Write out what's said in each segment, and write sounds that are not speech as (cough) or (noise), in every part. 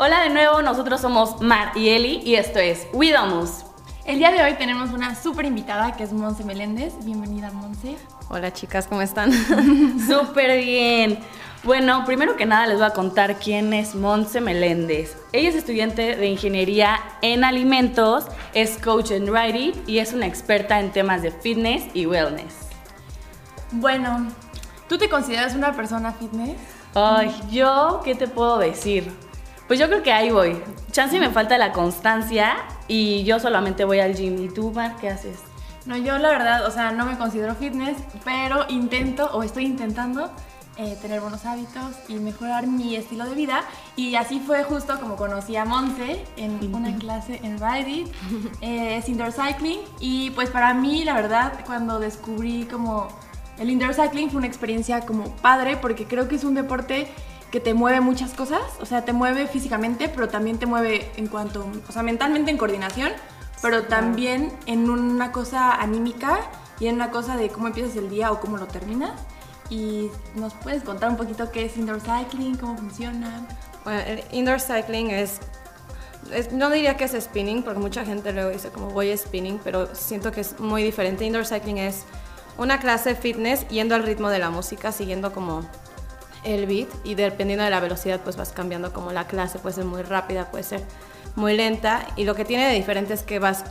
Hola de nuevo, nosotros somos Mar y Eli y esto es Widomus. El día de hoy tenemos una súper invitada que es Monse Meléndez. Bienvenida, Monse. Hola chicas, ¿cómo están? (laughs) Súper bien. Bueno, primero que nada les voy a contar quién es Monse Meléndez. Ella es estudiante de ingeniería en alimentos, es coach en writing y es una experta en temas de fitness y wellness. Bueno, ¿tú te consideras una persona fitness? Ay, yo, ¿qué te puedo decir? Pues yo creo que ahí voy. Chance me falta la constancia y yo solamente voy al gym. ¿Y tú, Mar, qué haces? No, yo la verdad, o sea, no me considero fitness, pero intento o estoy intentando eh, tener buenos hábitos y mejorar mi estilo de vida. Y así fue justo como conocí a Monse en una clase en Ride eh, es indoor cycling. Y pues para mí, la verdad, cuando descubrí como el indoor cycling fue una experiencia como padre porque creo que es un deporte que te mueve muchas cosas, o sea, te mueve físicamente, pero también te mueve en cuanto, o sea, mentalmente en coordinación, pero también en una cosa anímica y en una cosa de cómo empiezas el día o cómo lo terminas. Y nos puedes contar un poquito qué es indoor cycling, cómo funciona. Bueno, el indoor cycling es, no diría que es spinning, porque mucha gente luego dice como voy a spinning, pero siento que es muy diferente. Indoor cycling es una clase de fitness yendo al ritmo de la música, siguiendo como el beat y dependiendo de la velocidad pues vas cambiando como la clase, puede ser muy rápida, puede ser muy lenta y lo que tiene de diferente es que vas,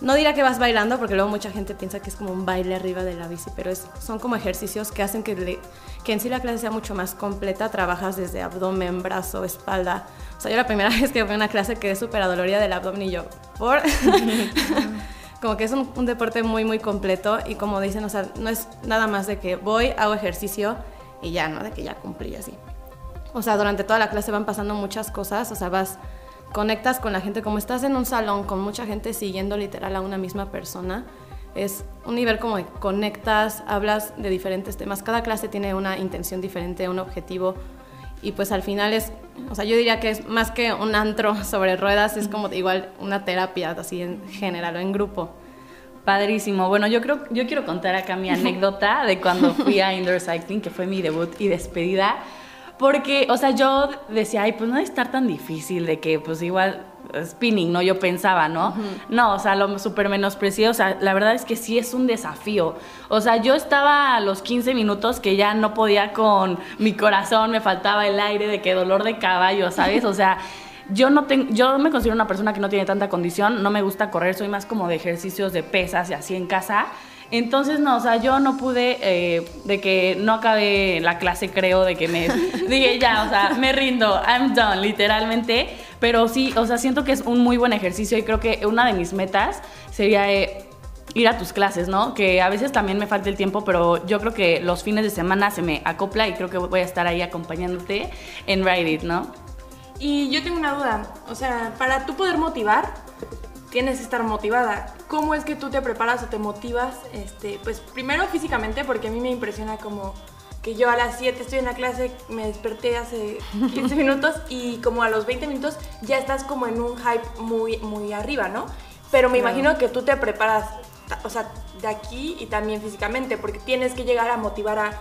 no dirá que vas bailando porque luego mucha gente piensa que es como un baile arriba de la bici, pero es, son como ejercicios que hacen que, que en sí la clase sea mucho más completa, trabajas desde abdomen, brazo, espalda. O sea, yo la primera (laughs) vez que fui a una clase quedé súper adolorida del abdomen y yo, ¿por? (laughs) como que es un, un deporte muy, muy completo y como dicen, o sea, no es nada más de que voy, hago ejercicio y ya, ¿no? De que ya cumplí así. O sea, durante toda la clase van pasando muchas cosas, o sea, vas, conectas con la gente, como estás en un salón con mucha gente siguiendo literal a una misma persona, es un nivel como de conectas, hablas de diferentes temas, cada clase tiene una intención diferente, un objetivo, y pues al final es, o sea, yo diría que es más que un antro (laughs) sobre ruedas, es como igual una terapia así en general o en grupo. Padrísimo. Bueno, yo creo, yo quiero contar acá mi (laughs) anécdota de cuando fui a indoor cycling, que fue mi debut y despedida. Porque, o sea, yo decía, ay, pues no debe estar tan difícil de que, pues igual, spinning, ¿no? Yo pensaba, ¿no? No, o sea, lo súper menosprecié. O sea, la verdad es que sí es un desafío. O sea, yo estaba a los 15 minutos que ya no podía con mi corazón, me faltaba el aire, de que dolor de caballo, ¿sabes? O sea (laughs) yo no tengo, yo me considero una persona que no tiene tanta condición, no me gusta correr, soy más como de ejercicios de pesas y así en casa. Entonces, no, o sea, yo no pude, eh, de que no acabé la clase, creo, de que me (laughs) dije ya, o sea, me rindo, I'm done, literalmente. Pero sí, o sea, siento que es un muy buen ejercicio y creo que una de mis metas sería eh, ir a tus clases, ¿no? Que a veces también me falta el tiempo, pero yo creo que los fines de semana se me acopla y creo que voy a estar ahí acompañándote en Ride It, ¿no? Y yo tengo una duda, o sea, para tú poder motivar, tienes que estar motivada. ¿Cómo es que tú te preparas o te motivas? Este, pues primero físicamente, porque a mí me impresiona como que yo a las 7 estoy en la clase, me desperté hace 15 (laughs) minutos y como a los 20 minutos ya estás como en un hype muy, muy arriba, ¿no? Pero me imagino que tú te preparas, o sea, de aquí y también físicamente, porque tienes que llegar a motivar a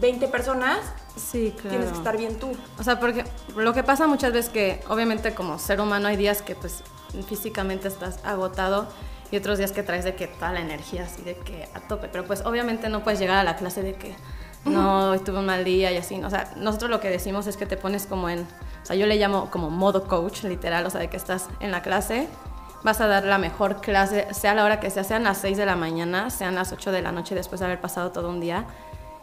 20 personas, sí, claro. tienes que estar bien tú. O sea, porque lo que pasa muchas veces que obviamente como ser humano hay días que pues físicamente estás agotado y otros días que traes de que toda la energía así de que a tope, pero pues obviamente no puedes llegar a la clase de que no, estuve un mal día y así, o sea, nosotros lo que decimos es que te pones como en, o sea, yo le llamo como modo coach, literal, o sea, de que estás en la clase, vas a dar la mejor clase, sea la hora que sea, sean las 6 de la mañana, sean las 8 de la noche después de haber pasado todo un día,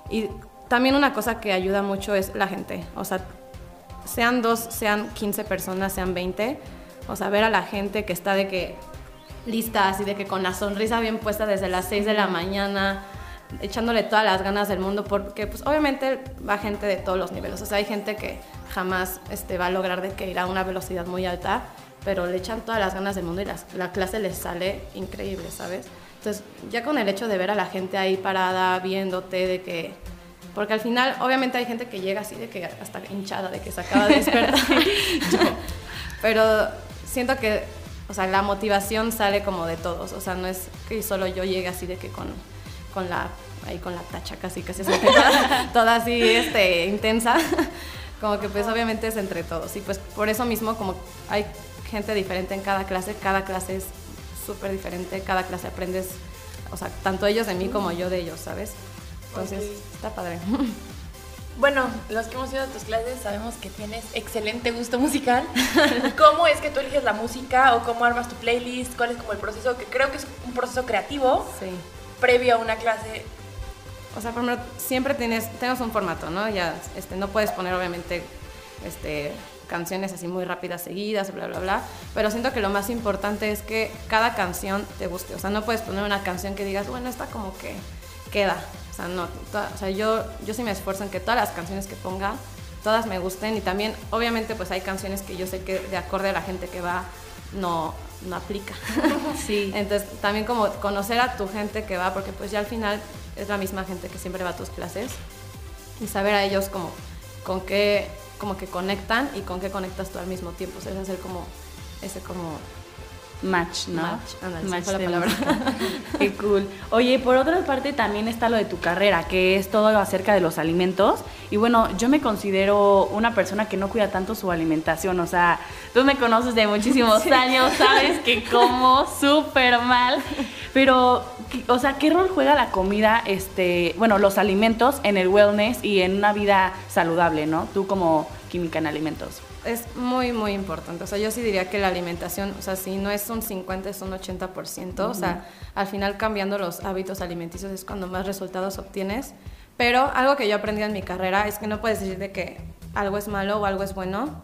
y también una cosa que ayuda mucho es la gente. O sea, sean dos, sean 15 personas, sean 20. O sea, ver a la gente que está de que lista, así de que con la sonrisa bien puesta desde las 6 de la mañana, echándole todas las ganas del mundo, porque pues obviamente va gente de todos los niveles. O sea, hay gente que jamás este, va a lograr de que ir a una velocidad muy alta, pero le echan todas las ganas del mundo y la clase les sale increíble, ¿sabes? Entonces, ya con el hecho de ver a la gente ahí parada, viéndote, de que porque al final, obviamente hay gente que llega así de que hasta hinchada, de que se acaba de despertar. (laughs) (laughs) Pero siento que, o sea, la motivación sale como de todos. O sea, no es que solo yo llegue así de que con, con la, ahí con la tacha casi, casi toda, (laughs) toda así este, intensa. como que pues obviamente es entre todos. Y pues por eso mismo como hay gente diferente en cada clase, cada clase es súper diferente, cada clase aprendes, o sea, tanto ellos de mí como yo de ellos, ¿sabes? Entonces, está padre. (laughs) Bueno, los que hemos ido a tus clases sabemos que tienes excelente gusto musical. (laughs) ¿Cómo es que tú eliges la música o cómo armas tu playlist? ¿Cuál es como el proceso? Que creo que es un proceso creativo Sí. previo a una clase. O sea, primero, siempre tienes, tenemos un formato, ¿no? Ya, este, no puedes poner obviamente, este, canciones así muy rápidas seguidas, bla, bla, bla. Pero siento que lo más importante es que cada canción te guste. O sea, no puedes poner una canción que digas, bueno, esta como que queda. O sea, no. toda- o sea, yo, yo sí me esfuerzo en que todas las canciones que ponga, todas me gusten. Y también, obviamente, pues hay canciones que yo sé que de acorde a la gente que va, no, no aplica. (laughs) Sí. (laughs) Entonces, también como conocer a tu gente que va, porque pues ya al final es la misma gente que siempre va a tus clases y saber a ellos como con qué como que conectan y con qué conectas tú al mismo tiempo, o sea, es hacer como ese como Match, ¿no? Match, esa fue la palabra. Qué cool. Oye, por otra parte también está lo de tu carrera, que es todo acerca de los alimentos. Y bueno, yo me considero una persona que no cuida tanto su alimentación. O sea, tú me conoces de muchísimos (laughs) años, sabes que como súper mal. Pero, ¿qué- o sea, ¿qué rol juega la comida, este, bueno, los alimentos en el wellness y en una vida saludable, ¿no? Tú como química en alimentos. es muy, muy importante. O sea, yo sí diría que la alimentación, o sea, si no es un 50, es un 80%. O sea, al final cambiando los hábitos alimenticios es cuando más resultados obtienes. Pero algo que yo aprendí en mi carrera es que no puedes decir de que algo es malo o algo es bueno.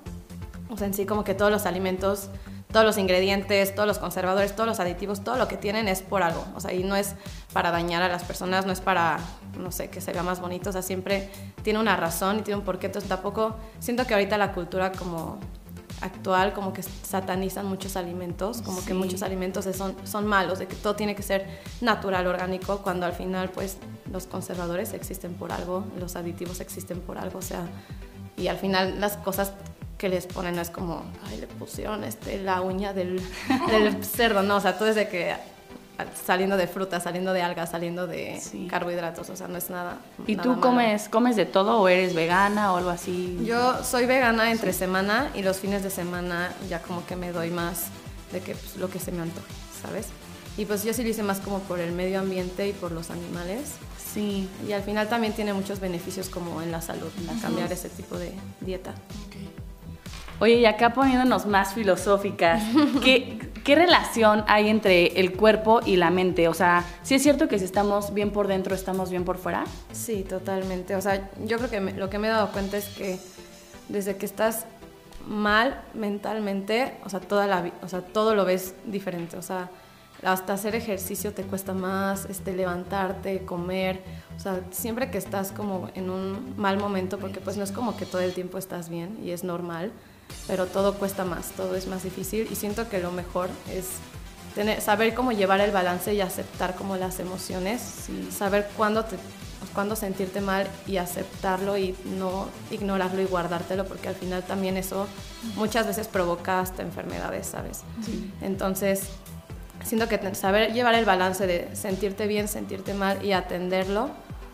O sea, en sí como que todos los alimentos, todos los ingredientes, todos los conservadores, todos los aditivos, todo lo que tienen es por algo. O sea, y no es para dañar a las personas, no es para, no sé, que se vea más bonito. O sea, siempre tiene una razón y tiene un porqué. Entonces tampoco, siento que ahorita la cultura como actual como que satanizan muchos alimentos, como que muchos alimentos son, son malos, de que todo tiene que ser natural, orgánico, cuando al final pues los conservadores existen por algo, los aditivos existen por algo, o sea, y al final las cosas que les ponen no es como, ay, le pusieron este, la uña del, (laughs) del cerdo, no, o sea, todo desde que saliendo de frutas, saliendo de algas, saliendo de Sí. carbohidratos, o sea, no es nada. ¿Y nada tú malo. comes, comes de todo o eres vegana o algo así? Yo soy vegana entre semana y los fines de semana ya como que me doy más de que pues, lo que se me antoje, ¿sabes? Y pues yo sí lo hice más como por el medio ambiente y por los animales. Sí. Y al final también tiene muchos beneficios como en la salud, a cambiar ese tipo de dieta. Oye, y acá poniéndonos más filosóficas, (laughs) ¿qué, ¿qué relación hay entre el cuerpo y la mente? O sea, ¿sí es cierto que si estamos bien por dentro, estamos bien por fuera? Sí, totalmente. O sea, yo creo que me- lo que me he dado cuenta es que desde que estás mal mentalmente, o sea, toda la, o sea, todo lo ves diferente. O sea, hasta hacer ejercicio te cuesta más, este, levantarte, comer. O sea, siempre que estás como en un mal momento, porque pues no es como que todo el tiempo estás bien y es normal, pero todo cuesta más, todo es más difícil y siento que lo mejor es tener, saber cómo llevar el balance y aceptar como las emociones, saber cuándo, te, cuándo sentirte mal y aceptarlo y no ignorarlo y guardártelo, porque al final también eso muchas veces provoca hasta enfermedades, ¿sabes? Entonces, siento que saber llevar el balance de sentirte bien, sentirte mal y atenderlo.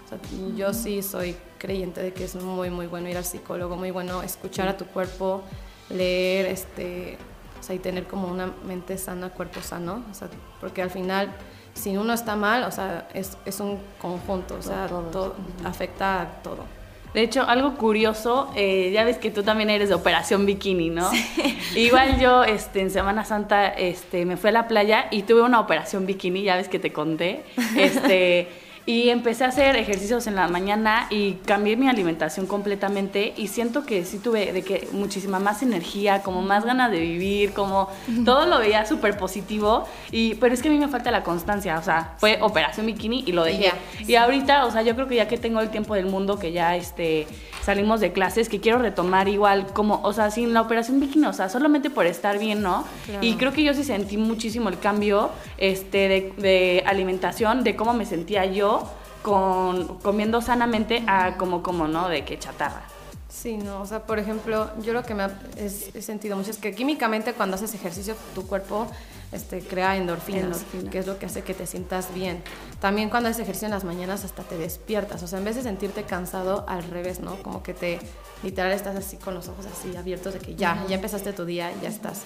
o sea, yo sí soy creyente de que es muy, muy bueno ir al psicólogo, muy bueno escuchar a tu cuerpo, leer, este, o sea, y tener como una mente sana, cuerpo sano, o sea, porque al final, si uno está mal, o sea, es, es un conjunto, o sea, todo, afecta a todo. De hecho, algo curioso, eh, ya ves que tú también eres de Operación Bikini, ¿no? (laughs) Igual yo este, en Semana Santa este, me fui a la playa y tuve una operación bikini, ya ves que te conté. Este, y empecé a hacer ejercicios en la mañana y cambié mi alimentación completamente y siento que sí tuve de que muchísima más energía, como más ganas de vivir, como todo lo veía súper positivo. Y, pero es que a mí me falta la constancia, o sea, fue operación bikini y lo Y dejé. ya. Y ahorita, o sea, yo creo que ya que tengo el tiempo del mundo, que ya este, salimos de clases, que quiero retomar igual como, o sea, sin la operación bikini, o sea, solamente por estar bien, ¿no? Claro. Y creo que yo sí sentí muchísimo el cambio este, de, de alimentación, de cómo me sentía yo con, comiendo sanamente a como, como, ¿no? De que chatarra. Sí, no, o sea, por ejemplo, yo lo que me ha, es, he sentido mucho es que químicamente cuando haces ejercicio tu cuerpo este, crea endorfinas, Endorfinas. que es lo que hace que te sientas bien. También cuando haces ejercicio en las mañanas hasta te despiertas, o sea, en vez de sentirte cansado, al revés, ¿no? Como que te, literal, estás así con los ojos así abiertos de que ya, ya empezaste tu día, ya estás.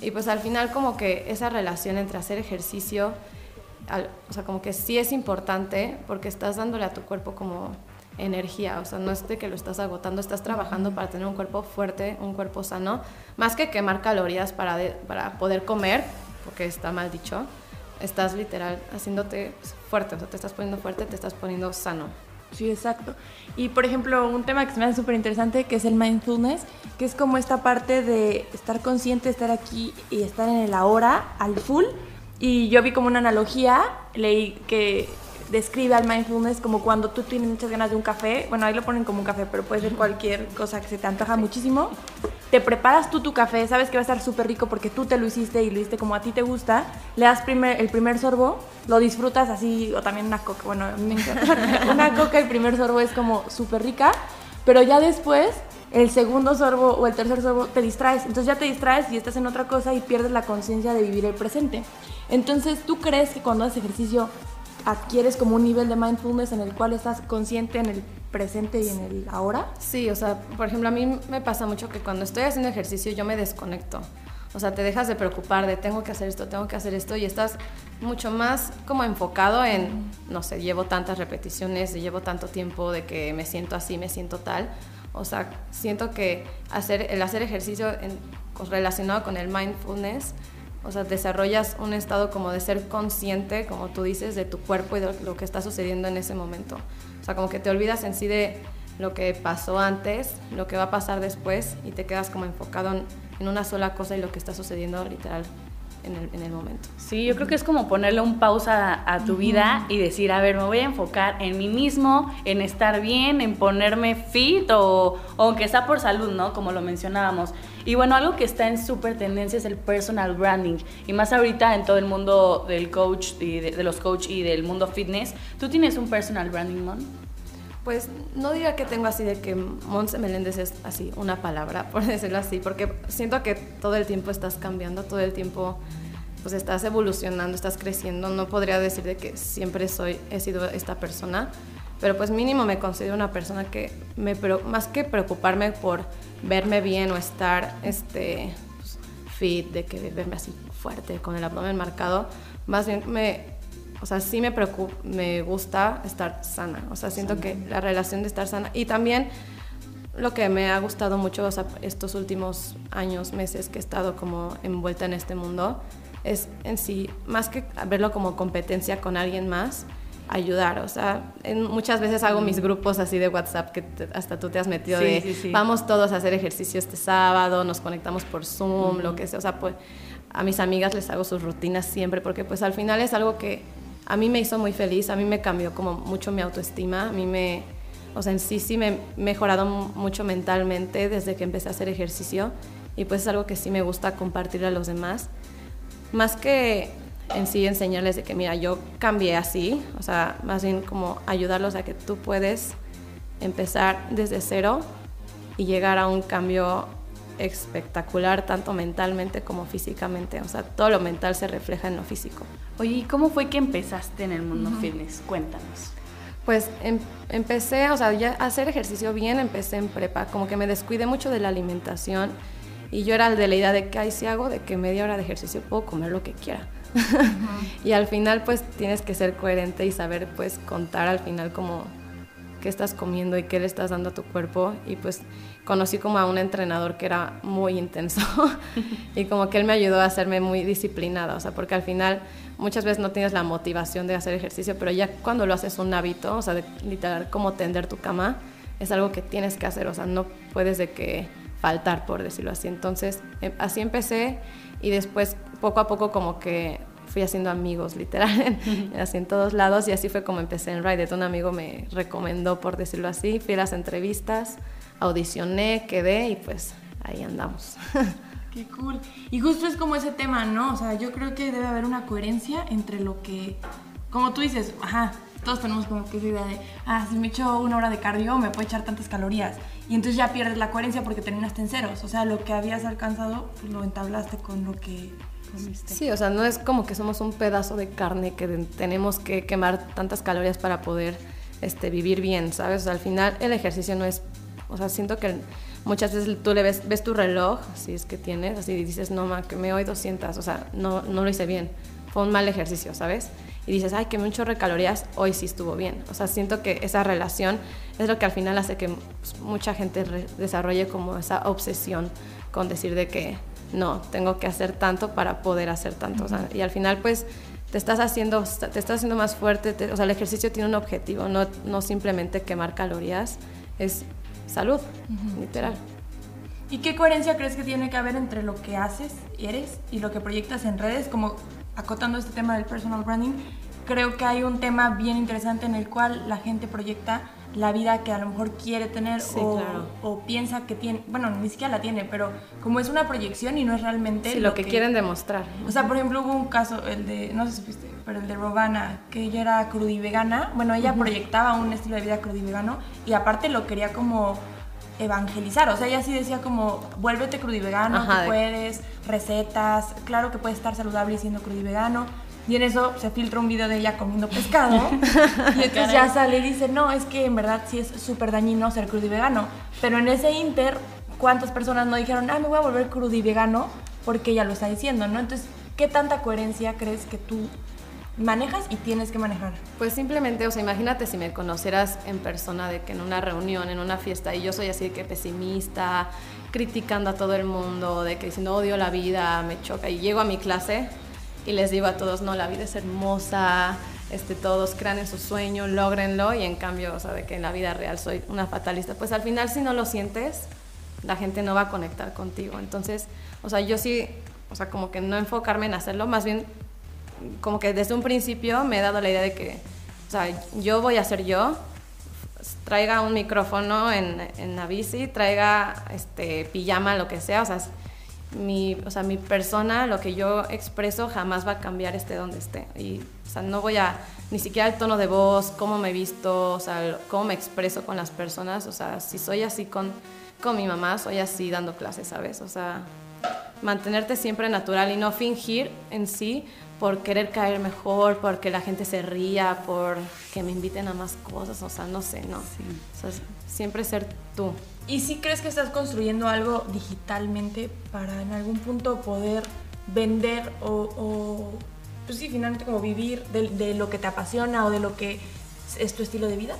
Y pues al final como que esa relación entre hacer ejercicio, al- o sea, como que sí es importante porque estás dándole a tu cuerpo como energía, o sea, no es de que lo estás agotando, estás trabajando para tener un cuerpo fuerte, un cuerpo sano, más que quemar calorías para, de- para poder comer, porque está mal dicho, estás literal haciéndote fuerte, o sea, te estás poniendo fuerte, te estás poniendo sano. Sí, exacto. Y por ejemplo, un tema que se me hace súper interesante, que es el mindfulness, que es como esta parte de estar consciente, estar aquí y estar en el ahora al full. Y yo vi como una analogía, leí que describe al mindfulness como cuando tú tienes muchas ganas de un café, bueno, ahí lo ponen como un café, pero puede ser cualquier cosa que se te antoja muchísimo. Te preparas tú tu café, sabes que va a estar súper rico porque tú te lo hiciste y lo hiciste como a ti te gusta, le das primer, el primer sorbo, lo disfrutas así, o también una coca, bueno, me encanta. (laughs) una coca, el primer sorbo es como súper rica, pero ya después, el segundo sorbo o el tercer sorbo, te distraes. Entonces ya te distraes y estás en otra cosa y pierdes la conciencia de vivir el presente. Entonces, ¿tú crees que cuando haces ejercicio adquieres como un nivel de mindfulness en el cual estás consciente en el presente y en el ahora? Sí, o sea, por ejemplo, a mí me pasa mucho que cuando estoy haciendo ejercicio yo me desconecto. O sea, te dejas de preocupar de tengo que hacer esto, tengo que hacer esto y estás mucho más como enfocado en, no sé, llevo tantas repeticiones, llevo tanto tiempo de que me siento así, me siento tal. O sea, siento que hacer, el hacer ejercicio en- relacionado con el mindfulness, o sea, desarrollas un estado como de ser consciente, como tú dices, de tu cuerpo y de lo que está sucediendo en ese momento. O sea, como que te olvidas en sí de lo que pasó antes, lo que va a pasar después y te quedas como enfocado en, en una sola cosa y lo que está sucediendo literal en el, en el momento. Sí, yo creo que es como ponerle un pausa a, a tu vida y decir, a ver, me voy a enfocar en mí mismo, en estar bien, en ponerme fit o, o aunque sea por salud, ¿no? Como lo mencionábamos. Y bueno, algo que está en súper tendencia es el personal branding. Y más ahorita en todo el mundo del coach y de, de los coach y del mundo fitness. ¿Tú tienes un personal branding, Mon? Pues no diría que tengo así de que Monse Meléndez es así una palabra, (laughs) por decirlo así, porque siento que todo el tiempo estás cambiando, todo el tiempo pues estás evolucionando, estás creciendo. No podría decir de que siempre soy, he sido esta persona, pero pues mínimo me considero una persona que me, más que preocuparme por verme bien o estar este, pues, fit, de que verme así fuerte con el abdomen marcado, más bien me, o sea, sí me preocupa, me gusta estar sana. O sea, siento que la relación de estar sana. Y también lo que me ha gustado mucho, o sea, estos últimos años, meses que he estado como envuelta en este mundo, es en sí, más que verlo como competencia con alguien más, ayudar. O sea, en- muchas veces hago mis grupos así de WhatsApp que te- hasta tú te has metido Sí, de sí, sí. vamos todos a hacer ejercicio este sábado, nos conectamos por Zoom, lo que sea. O sea, pues a mis amigas les hago sus rutinas siempre porque pues al final es algo que a mí me hizo muy feliz, a mí me cambió como mucho mi autoestima, a mí me, o sea, en sí sí me he mejorado mu- mucho mentalmente desde que empecé a hacer ejercicio y pues es algo que sí me gusta compartir a los demás. Más que en sí enseñarles de que, mira, yo cambié así, o sea, más bien como ayudarlos a que tú puedes empezar desde cero y llegar a un cambio espectacular, tanto mentalmente como físicamente. O sea, todo lo mental se refleja en lo físico. Oye, ¿y cómo fue que empezaste en el mundo fitness? Cuéntanos. Pues em- empecé, o sea, ya hacer ejercicio bien, empecé en prepa, como que me descuidé mucho de la alimentación y yo era de la idea de que, ay, si hago de que media hora de ejercicio puedo comer lo que quiera. (laughs) y al final pues tienes que ser coherente y saber pues contar al final como qué estás comiendo y qué le estás dando a tu cuerpo y pues conocí como a un entrenador que era muy intenso (laughs) y como que él me ayudó a hacerme muy disciplinada, o sea, porque al final muchas veces no tienes la motivación de hacer ejercicio, pero ya cuando lo haces un hábito, o sea, de literal como tender tu cama, es algo que tienes que hacer, o sea, no puedes de que faltar, por decirlo así. Entonces, em- así empecé y después poco a poco como que fui haciendo amigos, (laughs) literal, así en todos lados y así fue como empecé en Ride. Un amigo me recomendó, por decirlo así, fui a las entrevistas, audicioné, quedé y pues ahí andamos. (laughs) Qué cool. Y justo es como ese tema, ¿no? O sea, yo creo que debe haber una coherencia entre lo que, como tú dices, ajá, todos tenemos como que esa idea de, ah, si me echo una hora de cardio me puedo echar tantas calorías. Y entonces ya pierdes la coherencia porque terminaste en ceros. O sea, lo que habías alcanzado, pues lo entablaste con lo que comiste. Sí, o sea, no es como que somos un pedazo de carne que tenemos que quemar tantas calorías para poder este, vivir bien, ¿sabes? O sea, al final el ejercicio no es, o sea, siento que muchas veces tú le ves, ves tu reloj, si es que tienes, así dices, no, ma, que me hoy 200, o sea, no, no lo hice bien, fue un mal ejercicio, ¿sabes? Y dices, ay, que me un chorro de calorías, hoy sí estuvo bien. O sea, siento que esa relación es lo que al final hace que pues, mucha gente desarrolle como esa obsesión con decir de que no, tengo que hacer tanto para poder hacer tanto. o sea, y al final, pues, te estás haciendo, te estás haciendo más fuerte, o sea, el ejercicio tiene un objetivo, no, no simplemente quemar calorías, es salud, literal. ¿Y qué coherencia crees que tiene que haber entre lo que haces, eres y lo que proyectas en redes? Como acotando este tema del personal branding, creo que hay un tema bien interesante en el cual la gente proyecta la vida que a lo mejor quiere tener o, piensa que tiene, bueno, ni siquiera la tiene, pero como es una proyección y no es realmente lo, que, quieren demostrar. O sea, por ejemplo, hubo un caso, el de, no sé si supiste, pero el de Robana, que ella era crudivegana, bueno, ella proyectaba un estilo de vida crudivegano y aparte lo quería como evangelizar, o sea, ella sí decía como, vuélvete crudivegano, tú puedes, recetas, claro que puedes estar saludable y siendo crudivegano, y en eso se filtra un video de ella comiendo pescado. (laughs) y entonces ya sale y dice, no, es que en verdad sí es súper dañino ser crudivegano. Pero en ese inter, ¿cuántas personas no dijeron, ah, me voy a volver crudivegano? Porque ella lo está diciendo, ¿no? Entonces, ¿qué tanta coherencia crees que tú manejas y tienes que manejar? Pues simplemente, o sea, imagínate si me conocieras en persona, de que en una reunión, en una fiesta, y yo soy así de que pesimista, criticando a todo el mundo, de que diciendo odio la vida, me choca, y llego a mi clase y les digo a todos, no, la vida es hermosa, este, todos crean en su sueño, logrenlo, y en cambio, o sea, de que en la vida real soy una fatalista, pues al final si no lo sientes, la gente no va a conectar contigo. Entonces, o sea, yo sí, o sea, como que no enfocarme en hacerlo, más bien como que desde un principio me he dado la idea de que, o sea, yo voy a ser yo, traiga un micrófono en, en la bici, traiga este, pijama, lo que sea, o sea, mi, o sea, mi persona, lo que yo expreso jamás va a cambiar esté donde esté. Y, o sea, no voy a, ni siquiera el tono de voz, cómo me visto, o sea, cómo me expreso con las personas, o sea, si soy así con, con mi mamá, soy así dando clases, ¿sabes? O sea, mantenerte siempre natural y no fingir en sí por querer caer mejor, porque la gente se ría, por que me inviten a más cosas, o sea, no sé, no. O sea, siempre ser tú. ¿Y si crees que estás construyendo algo digitalmente para en algún punto poder vender o, pues sí, finalmente como vivir de, de, lo que te apasiona o de lo que es tu estilo de vida?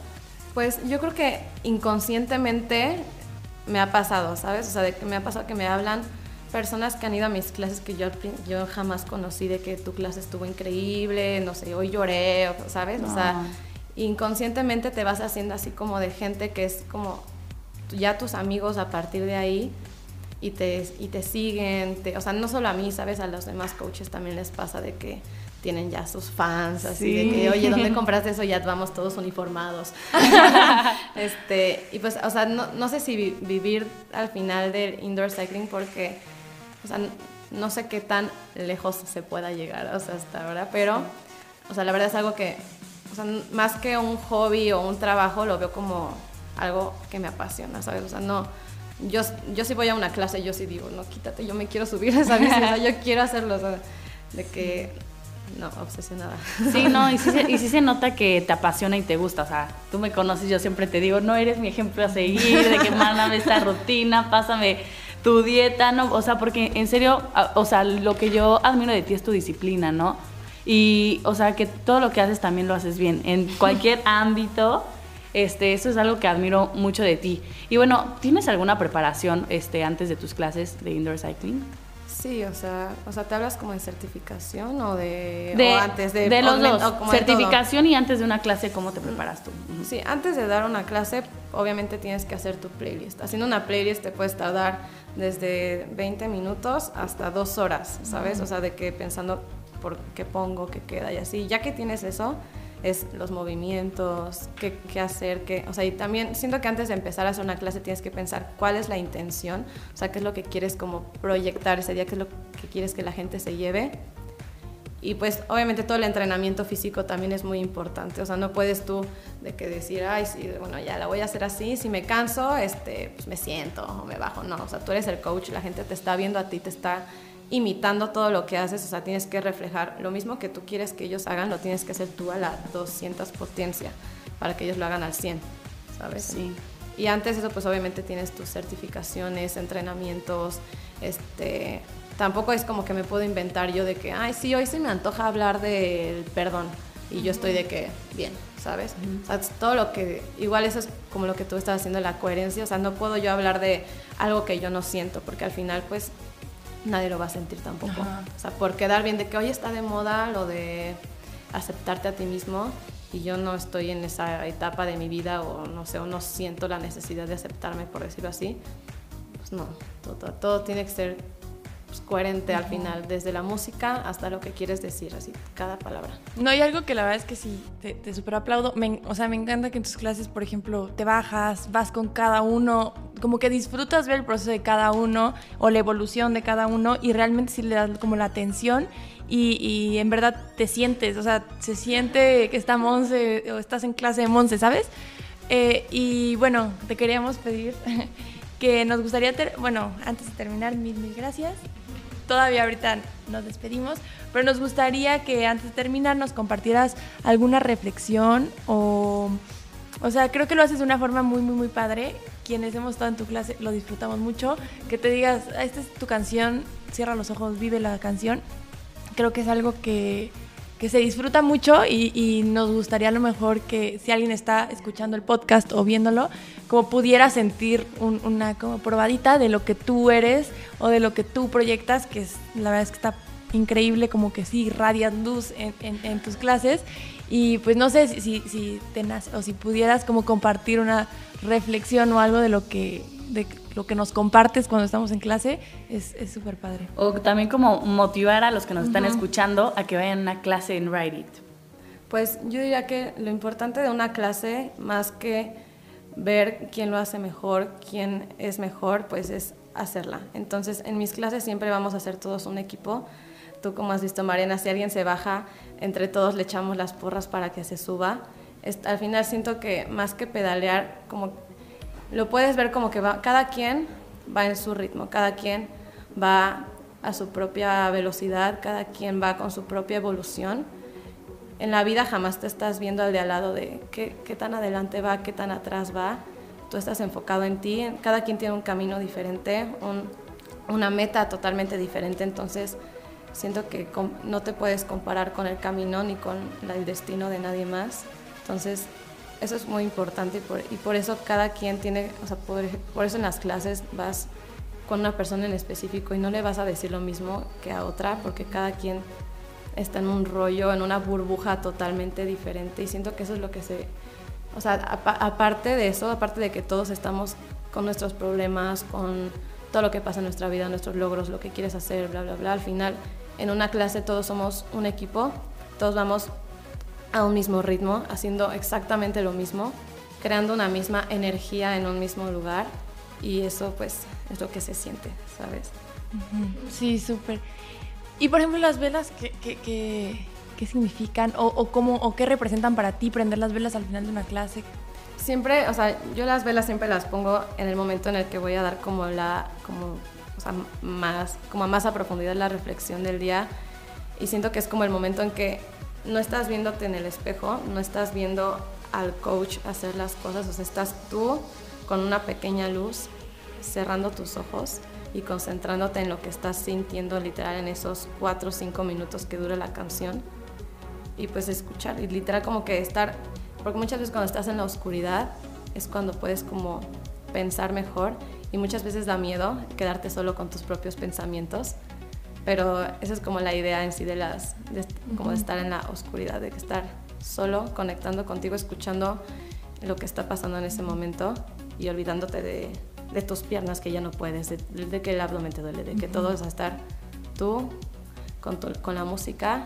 Pues yo creo que inconscientemente me ha pasado, ¿sabes? O sea, de que me ha pasado que me hablan personas que han ido a mis clases que yo, yo jamás conocí, de que tu clase estuvo increíble, no sé, hoy lloré, ¿sabes? O sea, inconscientemente te vas haciendo así como de gente que es como ya tus amigos a partir de ahí y te, y te siguen, o sea, no solo a mí, ¿sabes? A los demás coaches también les pasa de que tienen ya sus fans, así de que, oye, ¿dónde (laughs) compraste eso? Ya vamos todos uniformados. (laughs) este, y pues, o sea, no, no sé si vivir al final del indoor cycling porque, o sea, no sé qué tan lejos se pueda llegar, o sea, hasta ahora, pero, o sea, la verdad es algo que, o sea, más que un hobby o un trabajo, lo veo como algo que me apasiona, ¿sabes? O sea, no, yo, yo sí voy a una clase, yo sí digo, no, quítate, yo me quiero subir a esa bici, o sea, yo quiero hacerlo, o sea, de que, no, obsesionada. Sí, no, y sí, se, y sí se (laughs) nota que te apasiona y te gusta, o sea, tú me conoces, yo siempre te digo, no eres mi ejemplo a seguir, de que mándame esta rutina, pásame tu dieta, no, o sea, porque en serio, o sea, lo que yo admiro de ti es tu disciplina, ¿no? Y, o sea, que todo lo que haces también lo haces bien, en (laughs) cualquier ámbito, este, eso es algo que admiro mucho de ti. Y bueno, ¿tienes alguna preparación este, antes de tus clases de indoor cycling? Sí, o sea, o sea, ¿te hablas como de certificación o de, de antes de, de los dos? certificación y antes de una clase, ¿cómo te preparas tú? Sí, antes de dar una clase, obviamente tienes que hacer tu playlist. Haciendo una playlist te puedes tardar desde 20 minutos hasta dos horas, ¿sabes? O sea, de que pensando por qué pongo, qué queda y así. Ya que tienes eso, es los movimientos, qué, qué, hacer, qué, o sea, y también siento que antes de empezar a hacer una clase tienes que pensar cuál es la intención, o sea, qué es lo que quieres como proyectar ese día, qué es lo que quieres que la gente se lleve. Y pues obviamente todo el entrenamiento físico también es muy importante. O sea, no puedes tú de que decir, ay, sí, bueno, ya la voy a hacer así. Si me canso, este, pues me siento o me bajo. No, o sea, tú eres el coach, la gente te está viendo a ti, te está imitando todo lo que haces. O sea, tienes que reflejar lo mismo que tú quieres que ellos hagan, lo tienes que hacer tú a la 200 potencia para que ellos lo hagan al 100, ¿sabes? Sí. Y antes eso, pues obviamente tienes tus certificaciones, entrenamientos, este, tampoco es como que me puedo inventar yo de que, ay, sí, hoy se me antoja hablar del perdón. Y yo estoy de que, bien, ¿sabes? O sea, todo lo que, igual eso es como lo que tú estás haciendo, la coherencia. O sea, no puedo yo hablar de algo que yo no siento, porque al final, pues, nadie lo va a sentir tampoco. O sea, por quedar bien de que hoy está de moda lo de aceptarte a ti mismo y yo no estoy en esa etapa de mi vida o no sé, o no siento la necesidad de aceptarme, por decirlo así, pues no, todo, todo tiene que ser pues, coherente al final, desde la música hasta lo que quieres decir, así, cada palabra. No, hay algo que la verdad es que sí, te, te super aplaudo. o sea, me encanta que en tus clases, por ejemplo, te bajas, vas con cada uno, como que disfrutas ver el proceso de cada uno o la evolución de cada uno y realmente sí le das como la atención y, en verdad te sientes, o sea, se siente que está Monse o estás en clase de Monse, ¿sabes? Eh, y bueno, te queríamos pedir (laughs) que nos gustaría, bueno, antes de terminar, mil, mil gracias todavía ahorita nos despedimos, pero nos gustaría que antes de terminar nos compartieras alguna reflexión o, o sea, creo que lo haces de una forma muy, muy, muy padre. Quienes hemos estado en tu clase lo disfrutamos mucho. Que te digas, esta es tu canción, cierra los ojos, vive la canción. Creo que es algo que, que se disfruta mucho y, nos gustaría a lo mejor que si alguien está escuchando el podcast o viéndolo, como pudiera sentir una como probadita de lo que tú eres o de lo que tú proyectas, que es, la verdad es que está increíble, como que sí, radias luz en, tus clases. Y pues no sé si, si, si o si pudieras como compartir una reflexión o algo de lo que, de lo que nos compartes cuando estamos en clase es súper padre. O también como motivar a los que nos están escuchando a que vayan a una clase en Write It. Pues yo diría que lo importante de una clase, más que ver quién lo hace mejor, quién es mejor, pues es hacerla. Entonces, en mis clases siempre vamos a hacer todos un equipo. Tú, como has visto, Mariana, si alguien se baja, entre todos le echamos las porras para que se suba. Al final siento que más que pedalear, como lo puedes ver como que va, cada quien va en su ritmo, cada quien va a su propia velocidad, cada quien va con su propia evolución. En la vida jamás te estás viendo al de al lado de qué, qué tan adelante va, qué tan atrás va. Tú estás enfocado en ti, cada quien tiene un camino diferente, una meta totalmente diferente, entonces siento que no te puedes comparar con el camino ni con el destino de nadie más. Entonces eso es muy importante y por, eso cada quien tiene, o sea, por, por, eso en las clases vas con una persona en específico y no le vas a decir lo mismo que a otra porque cada quien está en un rollo, en una burbuja totalmente diferente y siento que eso es lo que se, o sea, aparte de eso, aparte de que todos estamos con nuestros problemas, con todo lo que pasa en nuestra vida, nuestros logros, lo que quieres hacer, bla, bla, bla, al final en una clase todos somos un equipo, todos vamos a un mismo ritmo, haciendo exactamente lo mismo, creando una misma energía en un mismo lugar y eso pues es lo que se siente, ¿sabes? Sí, súper. Y por ejemplo las velas, ¿qué, qué, qué, significan o, o, cómo, o qué representan para ti prender las velas al final de una clase? Siempre, o sea, yo las velas siempre las pongo en el momento en el que voy a dar como la, como, sea, más, como más a profundidad la reflexión del día. Y siento que es como el momento en que no estás viéndote en el espejo, no estás viendo al coach hacer las cosas, o sea, estás tú con una pequeña luz cerrando tus ojos y concentrándote en lo que estás sintiendo literal en esos cuatro o cinco minutos que dura la canción. Y pues escuchar y literal como que estar, porque muchas veces cuando estás en la oscuridad es cuando puedes como pensar mejor y muchas veces da miedo quedarte solo con tus propios pensamientos pero esa es como la idea en sí de las, como de estar en la oscuridad, de estar solo, conectando contigo, escuchando lo que está pasando en ese momento y olvidándote de, de tus piernas que ya no puedes, de, que el abdomen te duele, de que todo es a estar tú con, con la música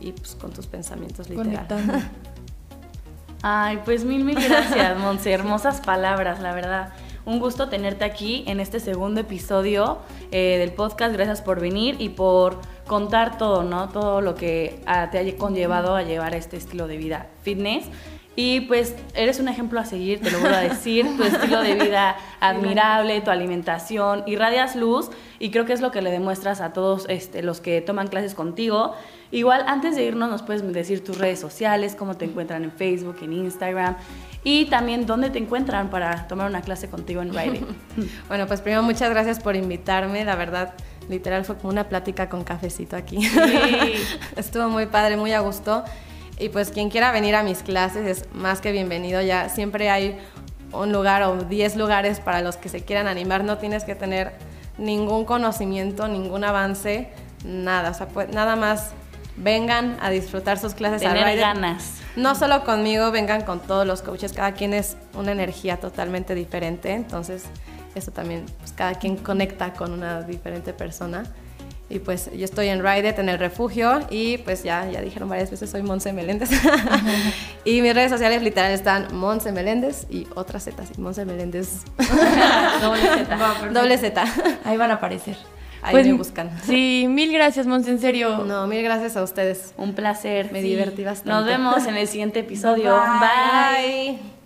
y pues, con tus pensamientos literal. (laughs) Ay, pues mil, mil gracias, Monse. (laughs) Hermosas palabras, la verdad. Un gusto tenerte aquí en este segundo episodio eh, del podcast. Gracias por venir y por contar todo, ¿no? Todo lo que te haya conllevado a llevar este estilo de vida fitness. Y pues eres un ejemplo a seguir, te lo voy a decir, tu estilo de vida (laughs) admirable, tu alimentación, irradias luz y creo que es lo que le demuestras a todos este, los que toman clases contigo. Igual antes de irnos nos puedes decir tus redes sociales, cómo te encuentran en Facebook, en Instagram y también dónde te encuentran para tomar una clase contigo en Riding. (laughs) bueno, pues primero muchas gracias por invitarme, la verdad literal fue como una plática con cafecito aquí. (laughs) Estuvo muy padre, muy a gusto. Y pues quien quiera venir a mis clases es más que bienvenido. Ya siempre hay un lugar o 10 lugares para los que se quieran animar. No tienes que tener ningún conocimiento, ningún avance, nada. O sea, pues, nada más vengan a disfrutar sus clases. Tener ganas. No solo conmigo, vengan con todos los coaches. Cada quien es una energía totalmente diferente. Entonces, eso también, pues cada quien conecta con una diferente persona. Y pues yo estoy en Ridet, en el refugio, y pues ya, ya dijeron varias veces, soy Monse Meléndez. (laughs) y mis redes sociales literal están Monse Meléndez y otras Z, Monse Meléndez. (laughs) Doble Z. (laughs) Doble Z. Ahí van a aparecer. Ahí pues, me buscan. (laughs) Sí, mil gracias, Monse, en serio. No, mil gracias a ustedes. Un placer. Me divertí bastante. Nos vemos en el siguiente episodio. Bye.